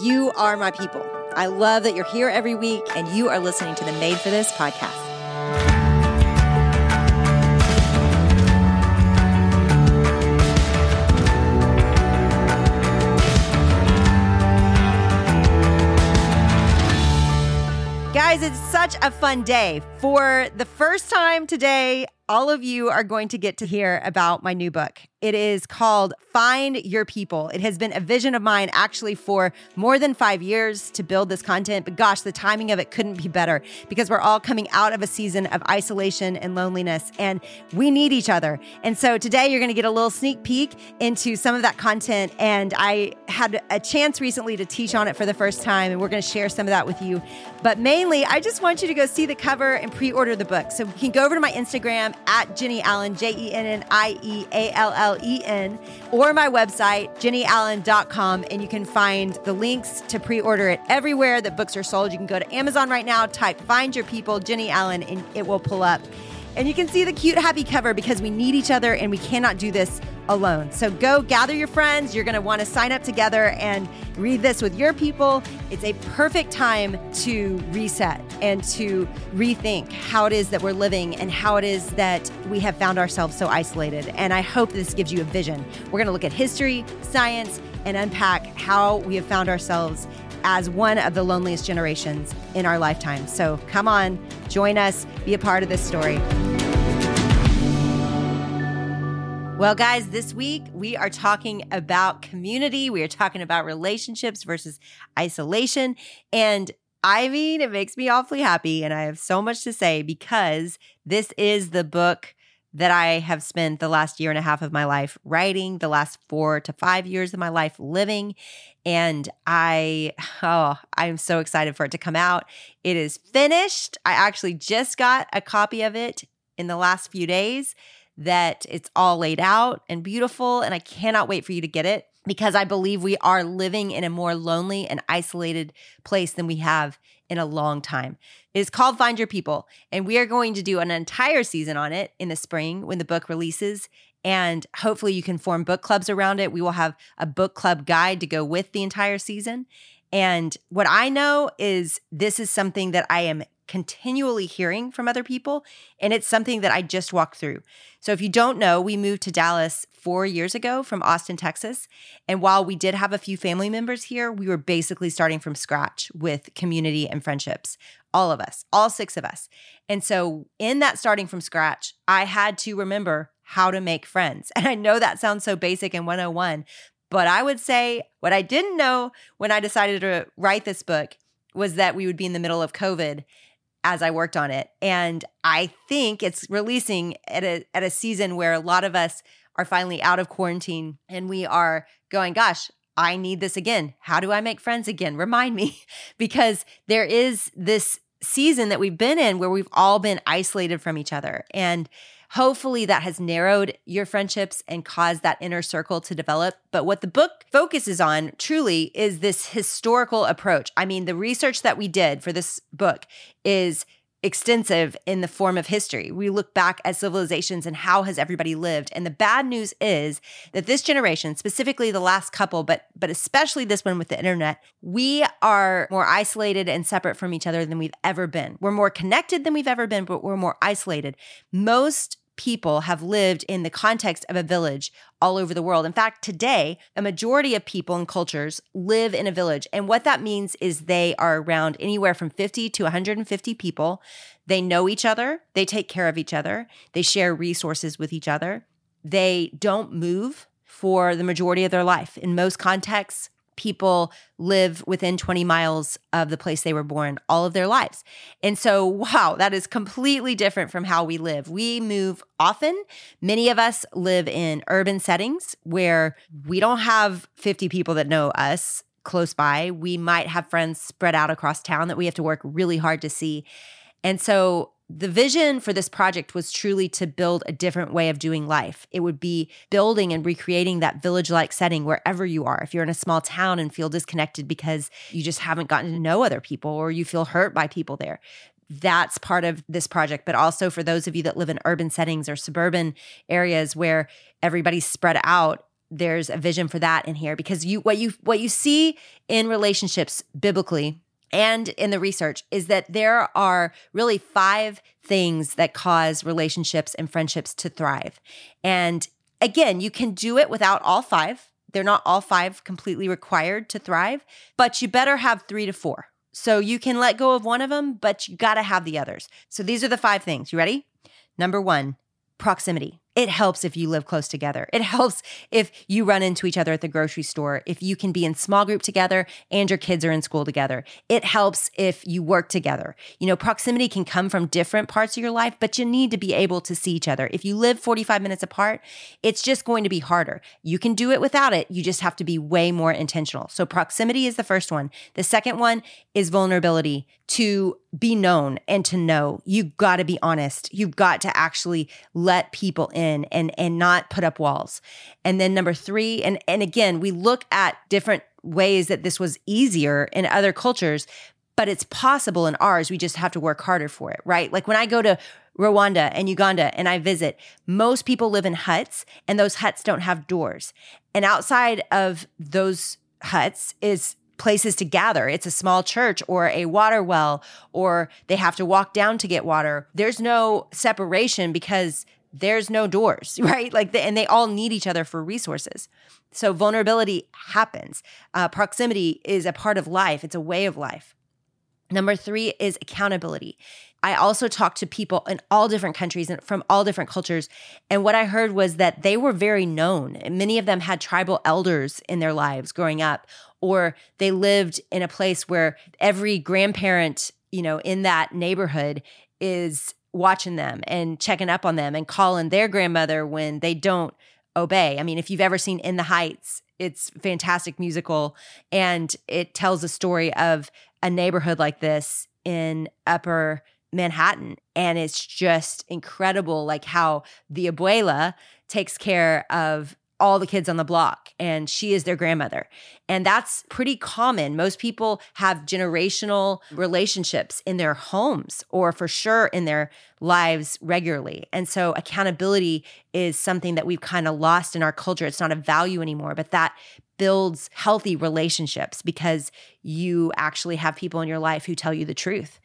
You are my people. I love that you're here every week and you are listening to the Made for This podcast. Guys, it's such a fun day. For the first time today, all of you are going to get to hear about my new book. It is called Find Your People. It has been a vision of mine actually for more than five years to build this content, but gosh, the timing of it couldn't be better because we're all coming out of a season of isolation and loneliness, and we need each other. And so today you're going to get a little sneak peek into some of that content. And I had a chance recently to teach on it for the first time, and we're going to share some of that with you. But mainly, I just want you to go see the cover and pre order the book. So you can go over to my Instagram at Jennie Allen, J E N N I E A L L E N, or my website, jennieallen.com, and you can find the links to pre order it everywhere that books are sold. You can go to Amazon right now, type Find Your People, Jennie Allen, and it will pull up. And you can see the cute, happy cover because we need each other and we cannot do this alone. So go gather your friends. You're going to want to sign up together and read this with your people. It's a perfect time to reset and to rethink how it is that we're living and how it is that we have found ourselves so isolated. And I hope this gives you a vision. We're going to look at history, science, and unpack how we have found ourselves as one of the loneliest generations in our lifetime. So come on, join us, be a part of this story. Well, guys, this week we are talking about community. We are talking about relationships versus isolation. And I mean, it makes me awfully happy. And I have so much to say because this is the book that I have spent the last year and a half of my life writing, the last four to five years of my life living. And I, oh, I'm so excited for it to come out. It is finished. I actually just got a copy of it in the last few days that it's all laid out and beautiful. And I cannot wait for you to get it because I believe we are living in a more lonely and isolated place than we have in a long time. It is called Find Your People, and we are going to do an entire season on it in the spring when the book releases. And hopefully, you can form book clubs around it. We will have a book club guide to go with the entire season. And what I know is this is something that I am continually hearing from other people. And it's something that I just walked through. So, if you don't know, we moved to Dallas four years ago from Austin, Texas. And while we did have a few family members here, we were basically starting from scratch with community and friendships. All of us, all six of us. And so, in that starting from scratch, I had to remember how to make friends. And I know that sounds so basic in 101, but I would say what I didn't know when I decided to write this book was that we would be in the middle of COVID as I worked on it. And I think it's releasing at a at a season where a lot of us are finally out of quarantine and we are going, gosh, I need this again. How do I make friends again? Remind me because there is this season that we've been in where we've all been isolated from each other. And Hopefully, that has narrowed your friendships and caused that inner circle to develop. But what the book focuses on truly is this historical approach. I mean, the research that we did for this book is extensive in the form of history. We look back at civilizations and how has everybody lived. And the bad news is that this generation, specifically the last couple, but but especially this one with the internet, we are more isolated and separate from each other than we've ever been. We're more connected than we've ever been, but we're more isolated. Most people have lived in the context of a village all over the world. In fact, today, a majority of people and cultures live in a village. And what that means is they are around anywhere from 50 to 150 people. They know each other, they take care of each other, they share resources with each other. They don't move for the majority of their life. In most contexts, people live within 20 miles of the place they were born all of their lives. And so, wow, that is completely different from how we live. We move often. Many of us live in urban settings where we don't have 50 people that know us close by. We might have friends spread out across town that we have to work really hard to see. And so the vision for this project was truly to build a different way of doing life. It would be building and recreating that village like setting wherever you are. If you're in a small town and feel disconnected because you just haven't gotten to know other people or you feel hurt by people there, that's part of this project. But also for those of you that live in urban settings or suburban areas where everybody's spread out, there's a vision for that in here because you what you what you see in relationships biblically and in the research is that there are really five things that cause relationships and friendships to thrive. And again, you can do it without all five. They're not all five completely required to thrive, but you better have three to four. So you can let go of one of them, but you got to have the others. So these are the five things. You ready? Number one, proximity. It helps if you live close together. It helps if you run into each other at the grocery store, if you can be in small group together and your kids are in school together. It helps if you work together. You know, proximity can come from different parts of your life, but you need to be able to see each other. If you live 45 minutes apart, it's just going to be harder. You can do it without it. You just have to be way more intentional. So, proximity is the first one. The second one is vulnerability to be known and to know. You've got to be honest. You've got to actually let people in and and not put up walls. And then number 3 and and again, we look at different ways that this was easier in other cultures, but it's possible in ours. We just have to work harder for it, right? Like when I go to Rwanda and Uganda and I visit, most people live in huts and those huts don't have doors. And outside of those huts is places to gather. It's a small church or a water well, or they have to walk down to get water. There's no separation because there's no doors, right? Like, the, and they all need each other for resources. So vulnerability happens. Uh, proximity is a part of life. It's a way of life. Number three is accountability. I also talked to people in all different countries and from all different cultures. And what I heard was that they were very known. Many of them had tribal elders in their lives growing up, or they lived in a place where every grandparent, you know, in that neighborhood is watching them and checking up on them and calling their grandmother when they don't obey. I mean, if you've ever seen In the Heights, it's fantastic musical and it tells a story of a neighborhood like this in upper Manhattan. And it's just incredible, like how the abuela takes care of all the kids on the block and she is their grandmother. And that's pretty common. Most people have generational relationships in their homes or for sure in their lives regularly. And so accountability is something that we've kind of lost in our culture. It's not a value anymore, but that builds healthy relationships because you actually have people in your life who tell you the truth.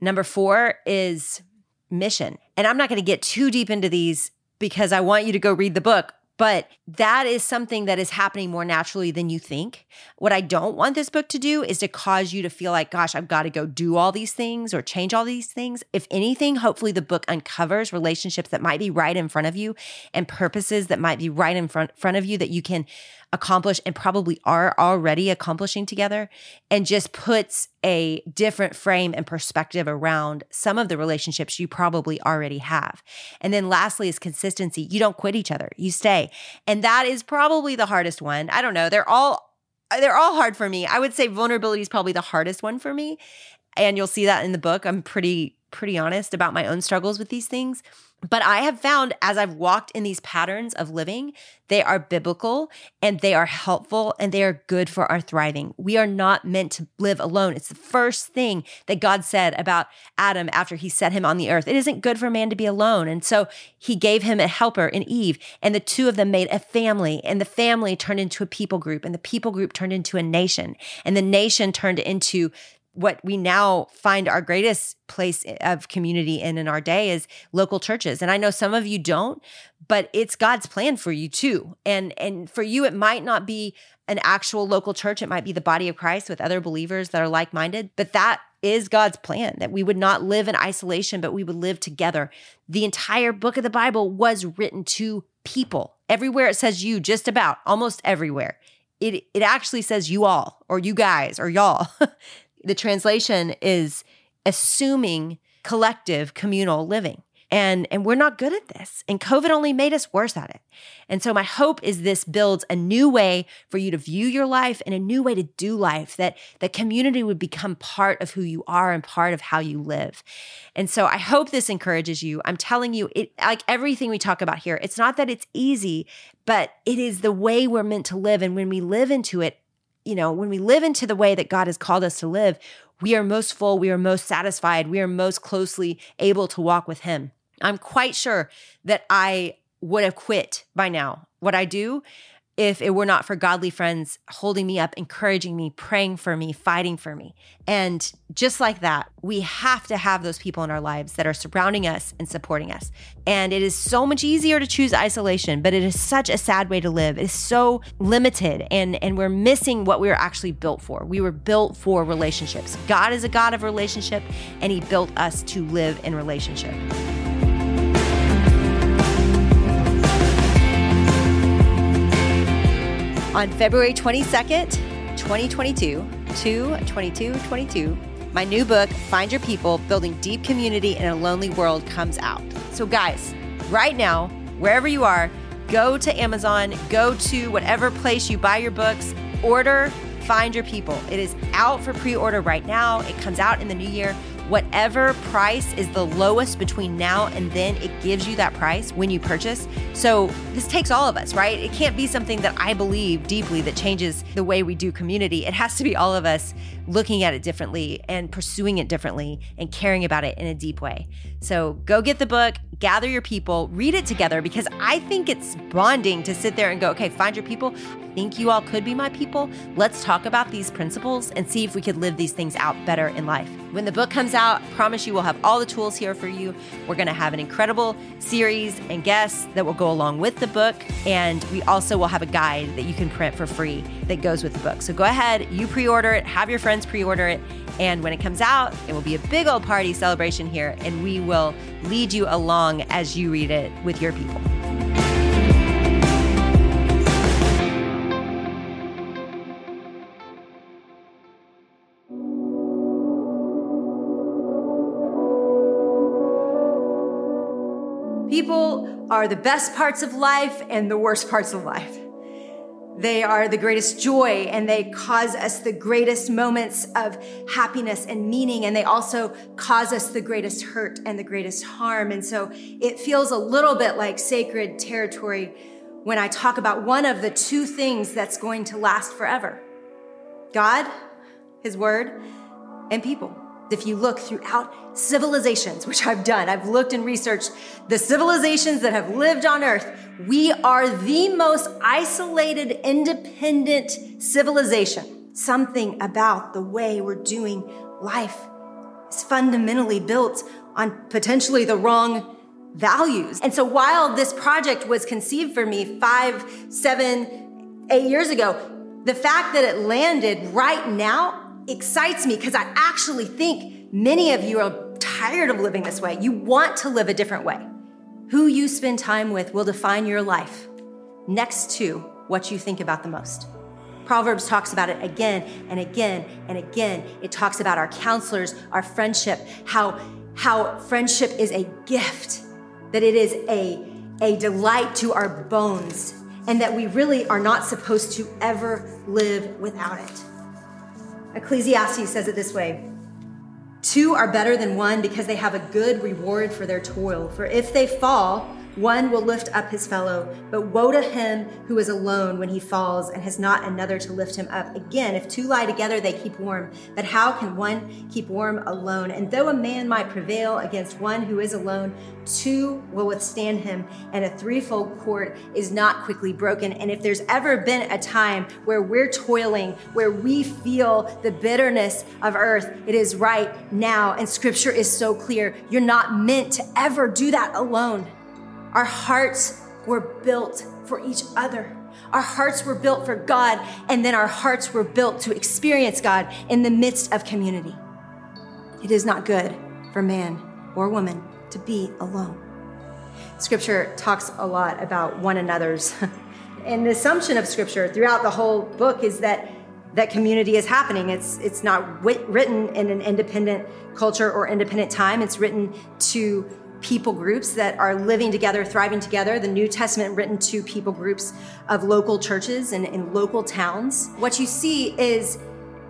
Number four is mission. And I'm not going to get too deep into these because I want you to go read the book. But that is something that is happening more naturally than you think. What I don't want this book to do is to cause you to feel like, gosh, I've got to go do all these things or change all these things. If anything, hopefully the book uncovers relationships that might be right in front of you and purposes that might be right in front, front of you that you can accomplish and probably are already accomplishing together and just puts a different frame and perspective around some of the relationships you probably already have. And then lastly is consistency. You don't quit each other. You stay. And that is probably the hardest one. I don't know. They're all they're all hard for me. I would say vulnerability is probably the hardest one for me. And you'll see that in the book. I'm pretty pretty honest about my own struggles with these things. But I have found as I've walked in these patterns of living, they are biblical and they are helpful and they are good for our thriving. We are not meant to live alone. It's the first thing that God said about Adam after he set him on the earth. It isn't good for man to be alone. And so he gave him a helper in Eve, and the two of them made a family, and the family turned into a people group, and the people group turned into a nation, and the nation turned into what we now find our greatest place of community in in our day is local churches. And i know some of you don't but it's god's plan for you too. And and for you it might not be an actual local church. It might be the body of christ with other believers that are like-minded but that is god's plan that we would not live in isolation but we would live together. The entire book of the bible was written to people. Everywhere it says you just about almost everywhere. It it actually says you all or you guys or y'all the translation is assuming collective communal living. And, and we're not good at this. And COVID only made us worse at it. And so my hope is this builds a new way for you to view your life and a new way to do life, that, that community would become part of who you are and part of how you live. And so I hope this encourages you. I'm telling you, it like everything we talk about here, it's not that it's easy, but it is the way we're meant to live. And when we live into it, you know, when we live into the way that God has called us to live, we are most full, we are most satisfied, we are most closely able to walk with Him. I'm quite sure that I would have quit by now. What I do if it were not for godly friends holding me up, encouraging me, praying for me, fighting for me. And just like that, we have to have those people in our lives that are surrounding us and supporting us. And it is so much easier to choose isolation, but it is such a sad way to live. It is so limited and and we're missing what we were actually built for. We were built for relationships. God is a God of relationship and he built us to live in relationship. On February 22nd, 2022, 2 22 22, my new book, Find Your People Building Deep Community in a Lonely World, comes out. So, guys, right now, wherever you are, go to Amazon, go to whatever place you buy your books, order Find Your People. It is out for pre order right now. It comes out in the new year whatever price is the lowest between now and then, it gives you that price when you purchase. So this takes all of us, right? It can't be something that I believe deeply that changes the way we do community. It has to be all of us looking at it differently and pursuing it differently and caring about it in a deep way. So go get the book, gather your people, read it together because I think it's bonding to sit there and go, okay, find your people. I think you all could be my people. Let's talk about these principles and see if we could live these things out better in life. When the book comes out, I promise you we'll have all the tools here for you. We're going to have an incredible series and guests that will go along with the book. And we also will have a guide that you can print for free that goes with the book. So go ahead, you pre order it, have your friends pre order it. And when it comes out, it will be a big old party celebration here, and we will lead you along as you read it with your people. People are the best parts of life and the worst parts of life. They are the greatest joy and they cause us the greatest moments of happiness and meaning. And they also cause us the greatest hurt and the greatest harm. And so it feels a little bit like sacred territory when I talk about one of the two things that's going to last forever God, His Word, and people. If you look throughout civilizations, which I've done, I've looked and researched the civilizations that have lived on earth, we are the most isolated, independent civilization. Something about the way we're doing life is fundamentally built on potentially the wrong values. And so while this project was conceived for me five, seven, eight years ago, the fact that it landed right now excites me because I actually think many of you are tired of living this way. You want to live a different way. Who you spend time with will define your life next to what you think about the most. Proverbs talks about it again and again and again. It talks about our counselors, our friendship, how, how friendship is a gift, that it is a, a delight to our bones, and that we really are not supposed to ever live without it. Ecclesiastes says it this way Two are better than one because they have a good reward for their toil. For if they fall, one will lift up his fellow, but woe to him who is alone when he falls and has not another to lift him up. Again, if two lie together, they keep warm. But how can one keep warm alone? And though a man might prevail against one who is alone, two will withstand him, and a threefold cord is not quickly broken. And if there's ever been a time where we're toiling, where we feel the bitterness of earth, it is right now. And scripture is so clear. You're not meant to ever do that alone. Our hearts were built for each other. Our hearts were built for God, and then our hearts were built to experience God in the midst of community. It is not good for man or woman to be alone. Scripture talks a lot about one another's. and the assumption of Scripture throughout the whole book is that that community is happening. It's it's not written in an independent culture or independent time. It's written to people groups that are living together, thriving together. The New Testament written to people groups of local churches and in local towns. What you see is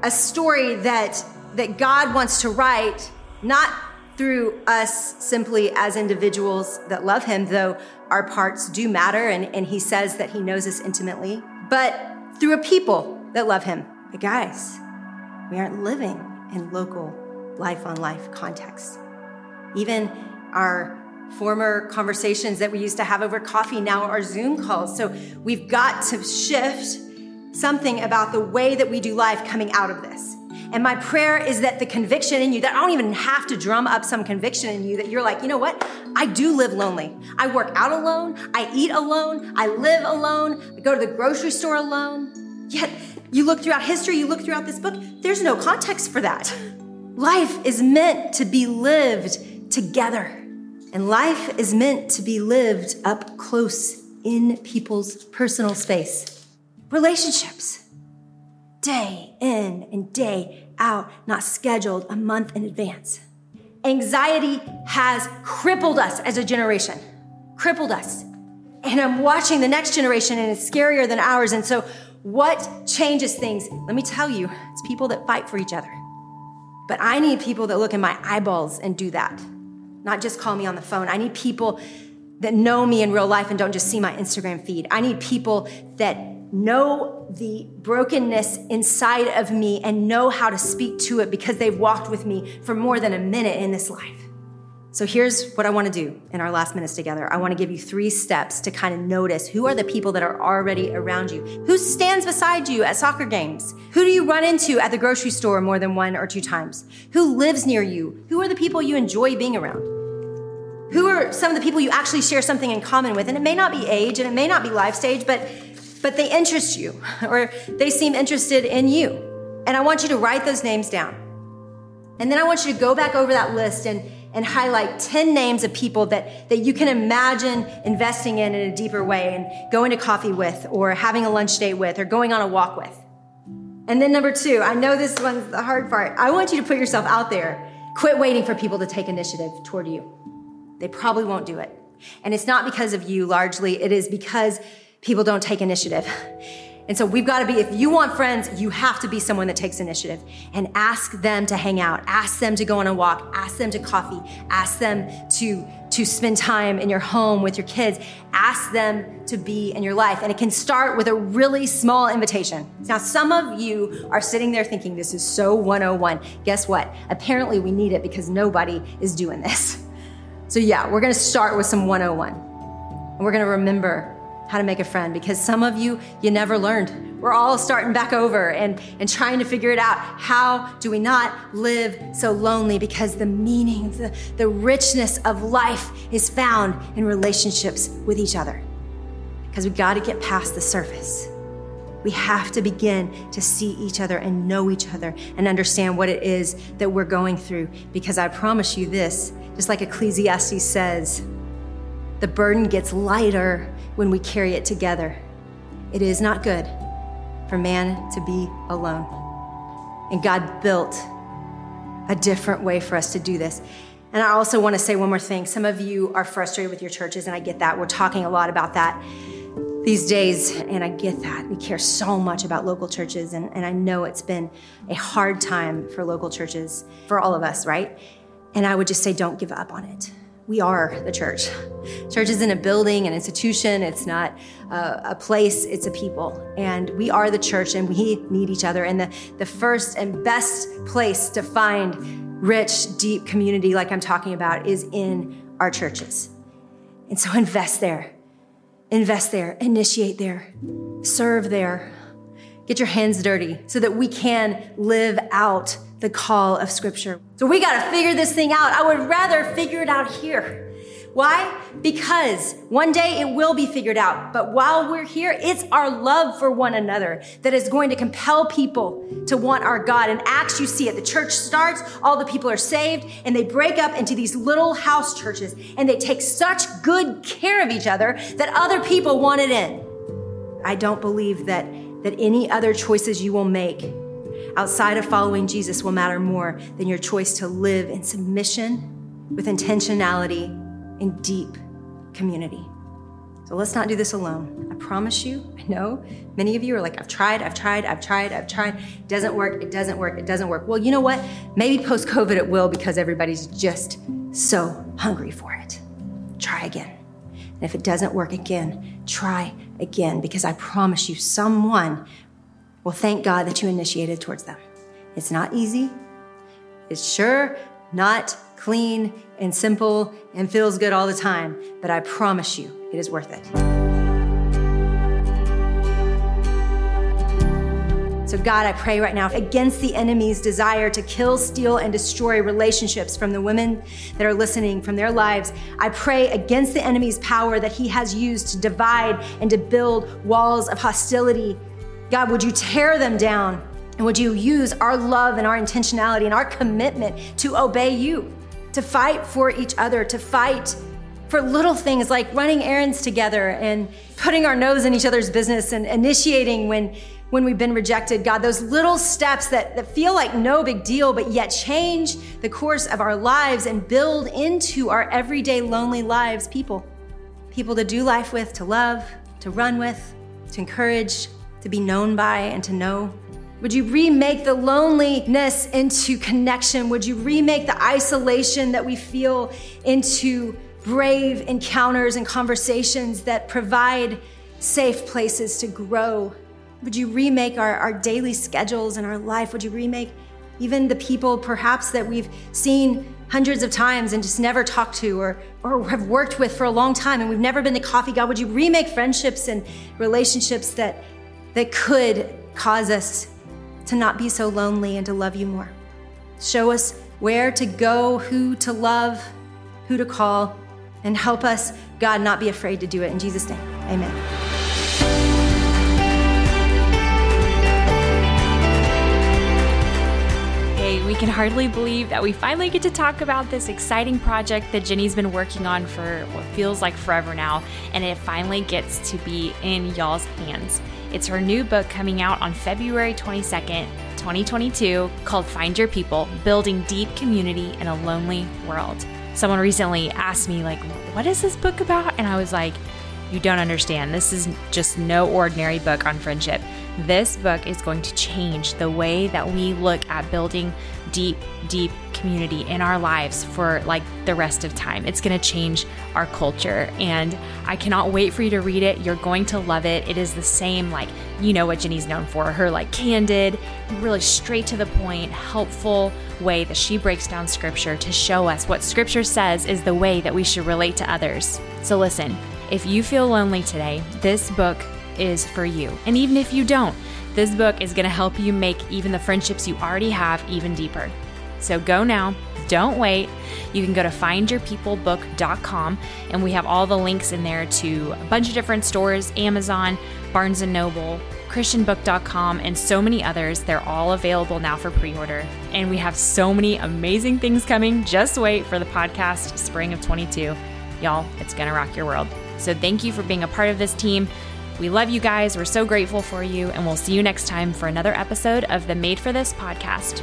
a story that that God wants to write, not through us simply as individuals that love Him, though our parts do matter, and, and He says that He knows us intimately, but through a people that love Him. But guys, we aren't living in local life on life context. Even our former conversations that we used to have over coffee now are Zoom calls. So we've got to shift something about the way that we do life coming out of this. And my prayer is that the conviction in you, that I don't even have to drum up some conviction in you, that you're like, you know what? I do live lonely. I work out alone. I eat alone. I live alone. I go to the grocery store alone. Yet, you look throughout history, you look throughout this book, there's no context for that. Life is meant to be lived together. And life is meant to be lived up close in people's personal space. Relationships day in and day out, not scheduled a month in advance. Anxiety has crippled us as a generation, crippled us. And I'm watching the next generation and it's scarier than ours. And so, what changes things? Let me tell you, it's people that fight for each other. But I need people that look in my eyeballs and do that, not just call me on the phone. I need people that know me in real life and don't just see my Instagram feed. I need people that know the brokenness inside of me and know how to speak to it because they've walked with me for more than a minute in this life. So here's what I want to do in our last minutes together. I want to give you three steps to kind of notice who are the people that are already around you. Who stands beside you at soccer games? Who do you run into at the grocery store more than one or two times? Who lives near you? Who are the people you enjoy being around? Who are some of the people you actually share something in common with? And it may not be age and it may not be life stage, but but they interest you or they seem interested in you. And I want you to write those names down. And then I want you to go back over that list and, and highlight 10 names of people that, that you can imagine investing in in a deeper way and going to coffee with or having a lunch date with or going on a walk with. And then number two, I know this one's the hard part. I want you to put yourself out there. Quit waiting for people to take initiative toward you. They probably won't do it. And it's not because of you largely, it is because people don't take initiative. And so we've got to be, if you want friends, you have to be someone that takes initiative and ask them to hang out, ask them to go on a walk, ask them to coffee, ask them to, to spend time in your home with your kids, ask them to be in your life. And it can start with a really small invitation. Now, some of you are sitting there thinking this is so 101. Guess what? Apparently, we need it because nobody is doing this. So, yeah, we're going to start with some 101. And we're going to remember how to make a friend because some of you, you never learned. We're all starting back over and, and trying to figure it out. How do we not live so lonely? Because the meaning, the, the richness of life is found in relationships with each other. Because we got to get past the surface. We have to begin to see each other and know each other and understand what it is that we're going through. Because I promise you this, just like Ecclesiastes says, the burden gets lighter when we carry it together. It is not good for man to be alone. And God built a different way for us to do this. And I also want to say one more thing. Some of you are frustrated with your churches, and I get that. We're talking a lot about that these days, and I get that. We care so much about local churches, and, and I know it's been a hard time for local churches, for all of us, right? And I would just say, don't give up on it we are the church. Church isn't a building, an institution, it's not a, a, place, it's a people. And we are the church and we need each other. And the, the first and best place to find rich, deep community, like I'm talking about, is in our churches. And so invest there. Invest there, initiate there, serve there, get your hands dirty so that we can live out the call of Scripture. So we got to figure this thing out. I would rather figure it out here. Why? Because one day it will be figured out. But while we're here, it's our love for one another that is going to compel people to want our God. In Acts, you see it. The church starts, all the people are saved, and they break up into these little house churches, and they take such good care of each other that other people want it in. I don't believe that, that any other choices you will make outside of following Jesus will matter more than your choice to live in submission with intentionality in deep community. So let's not do this alone. I promise you, I know many of you are like, I've tried, I've tried, I've tried, I've tried. It doesn't work, it doesn't work, it doesn't work. Well, you know what? Maybe post COVID it will because everybody's just so hungry for it. Try again. And if it doesn't work again, try again because I promise you, someone will thank God that you initiated towards them. It's not easy. It's sure not clean and simple and feels good all the time, but I promise you, it is worth it. So, God, I pray right now against the enemy's desire to kill, steal, and destroy relationships from the women that are listening, from their lives. I pray against the enemy's power that he has used to divide and to build walls of hostility. God, would you tear them down? And would you use our love and our intentionality and our commitment to obey you, to fight for each other, to fight for little things like running errands together and putting our nose in each other's business and initiating when when we've been rejected, God, those little steps that, that feel like no big deal, but yet change the course of our lives and build into our everyday lonely lives people. People to do life with, to love, to run with, to encourage, to be known by, and to know. Would you remake the loneliness into connection? Would you remake the isolation that we feel into brave encounters and conversations that provide safe places to grow? Would you remake our, our daily schedules and our life? Would you remake even the people perhaps that we've seen hundreds of times and just never talked to or, or have worked with for a long time and we've never been to coffee? God, would you remake friendships and relationships that, that could cause us to not be so lonely and to love you more. Show us where to go, who to love, who to call, and help us, God, not be afraid to do it. In Jesus' name, amen. Hey, we can hardly believe that we finally get to talk about this exciting project that Jennie's been working on for what feels like forever now, and it finally gets to be in y'all's hands. It's her new book coming out on February 22nd, 2022, called Find Your People Building Deep Community in a Lonely World. Someone recently asked me, like, what is this book about? And I was like, you don't understand. This is just no ordinary book on friendship. This book is going to change the way that we look at building deep, deep community in our lives for like the rest of time. It's going to change our culture. And I cannot wait for you to read it. You're going to love it. It is the same, like, you know what Jennie's known for her, like candid, really straight to the point, helpful way that she breaks down scripture to show us what scripture says is the way that we should relate to others. So listen, if you feel lonely today, this book is for you. And even if you don't, this book is going to help you make even the friendships you already have even deeper. So go now. Don't wait. You can go to findyourpeoplebook.com and we have all the links in there to a bunch of different stores, Amazon, Barnes & Noble, christianbook.com and so many others. They're all available now for pre-order. And we have so many amazing things coming. Just wait for the podcast spring of 22. Y'all, it's going to rock your world. So thank you for being a part of this team. We love you guys. We're so grateful for you. And we'll see you next time for another episode of the Made for This podcast.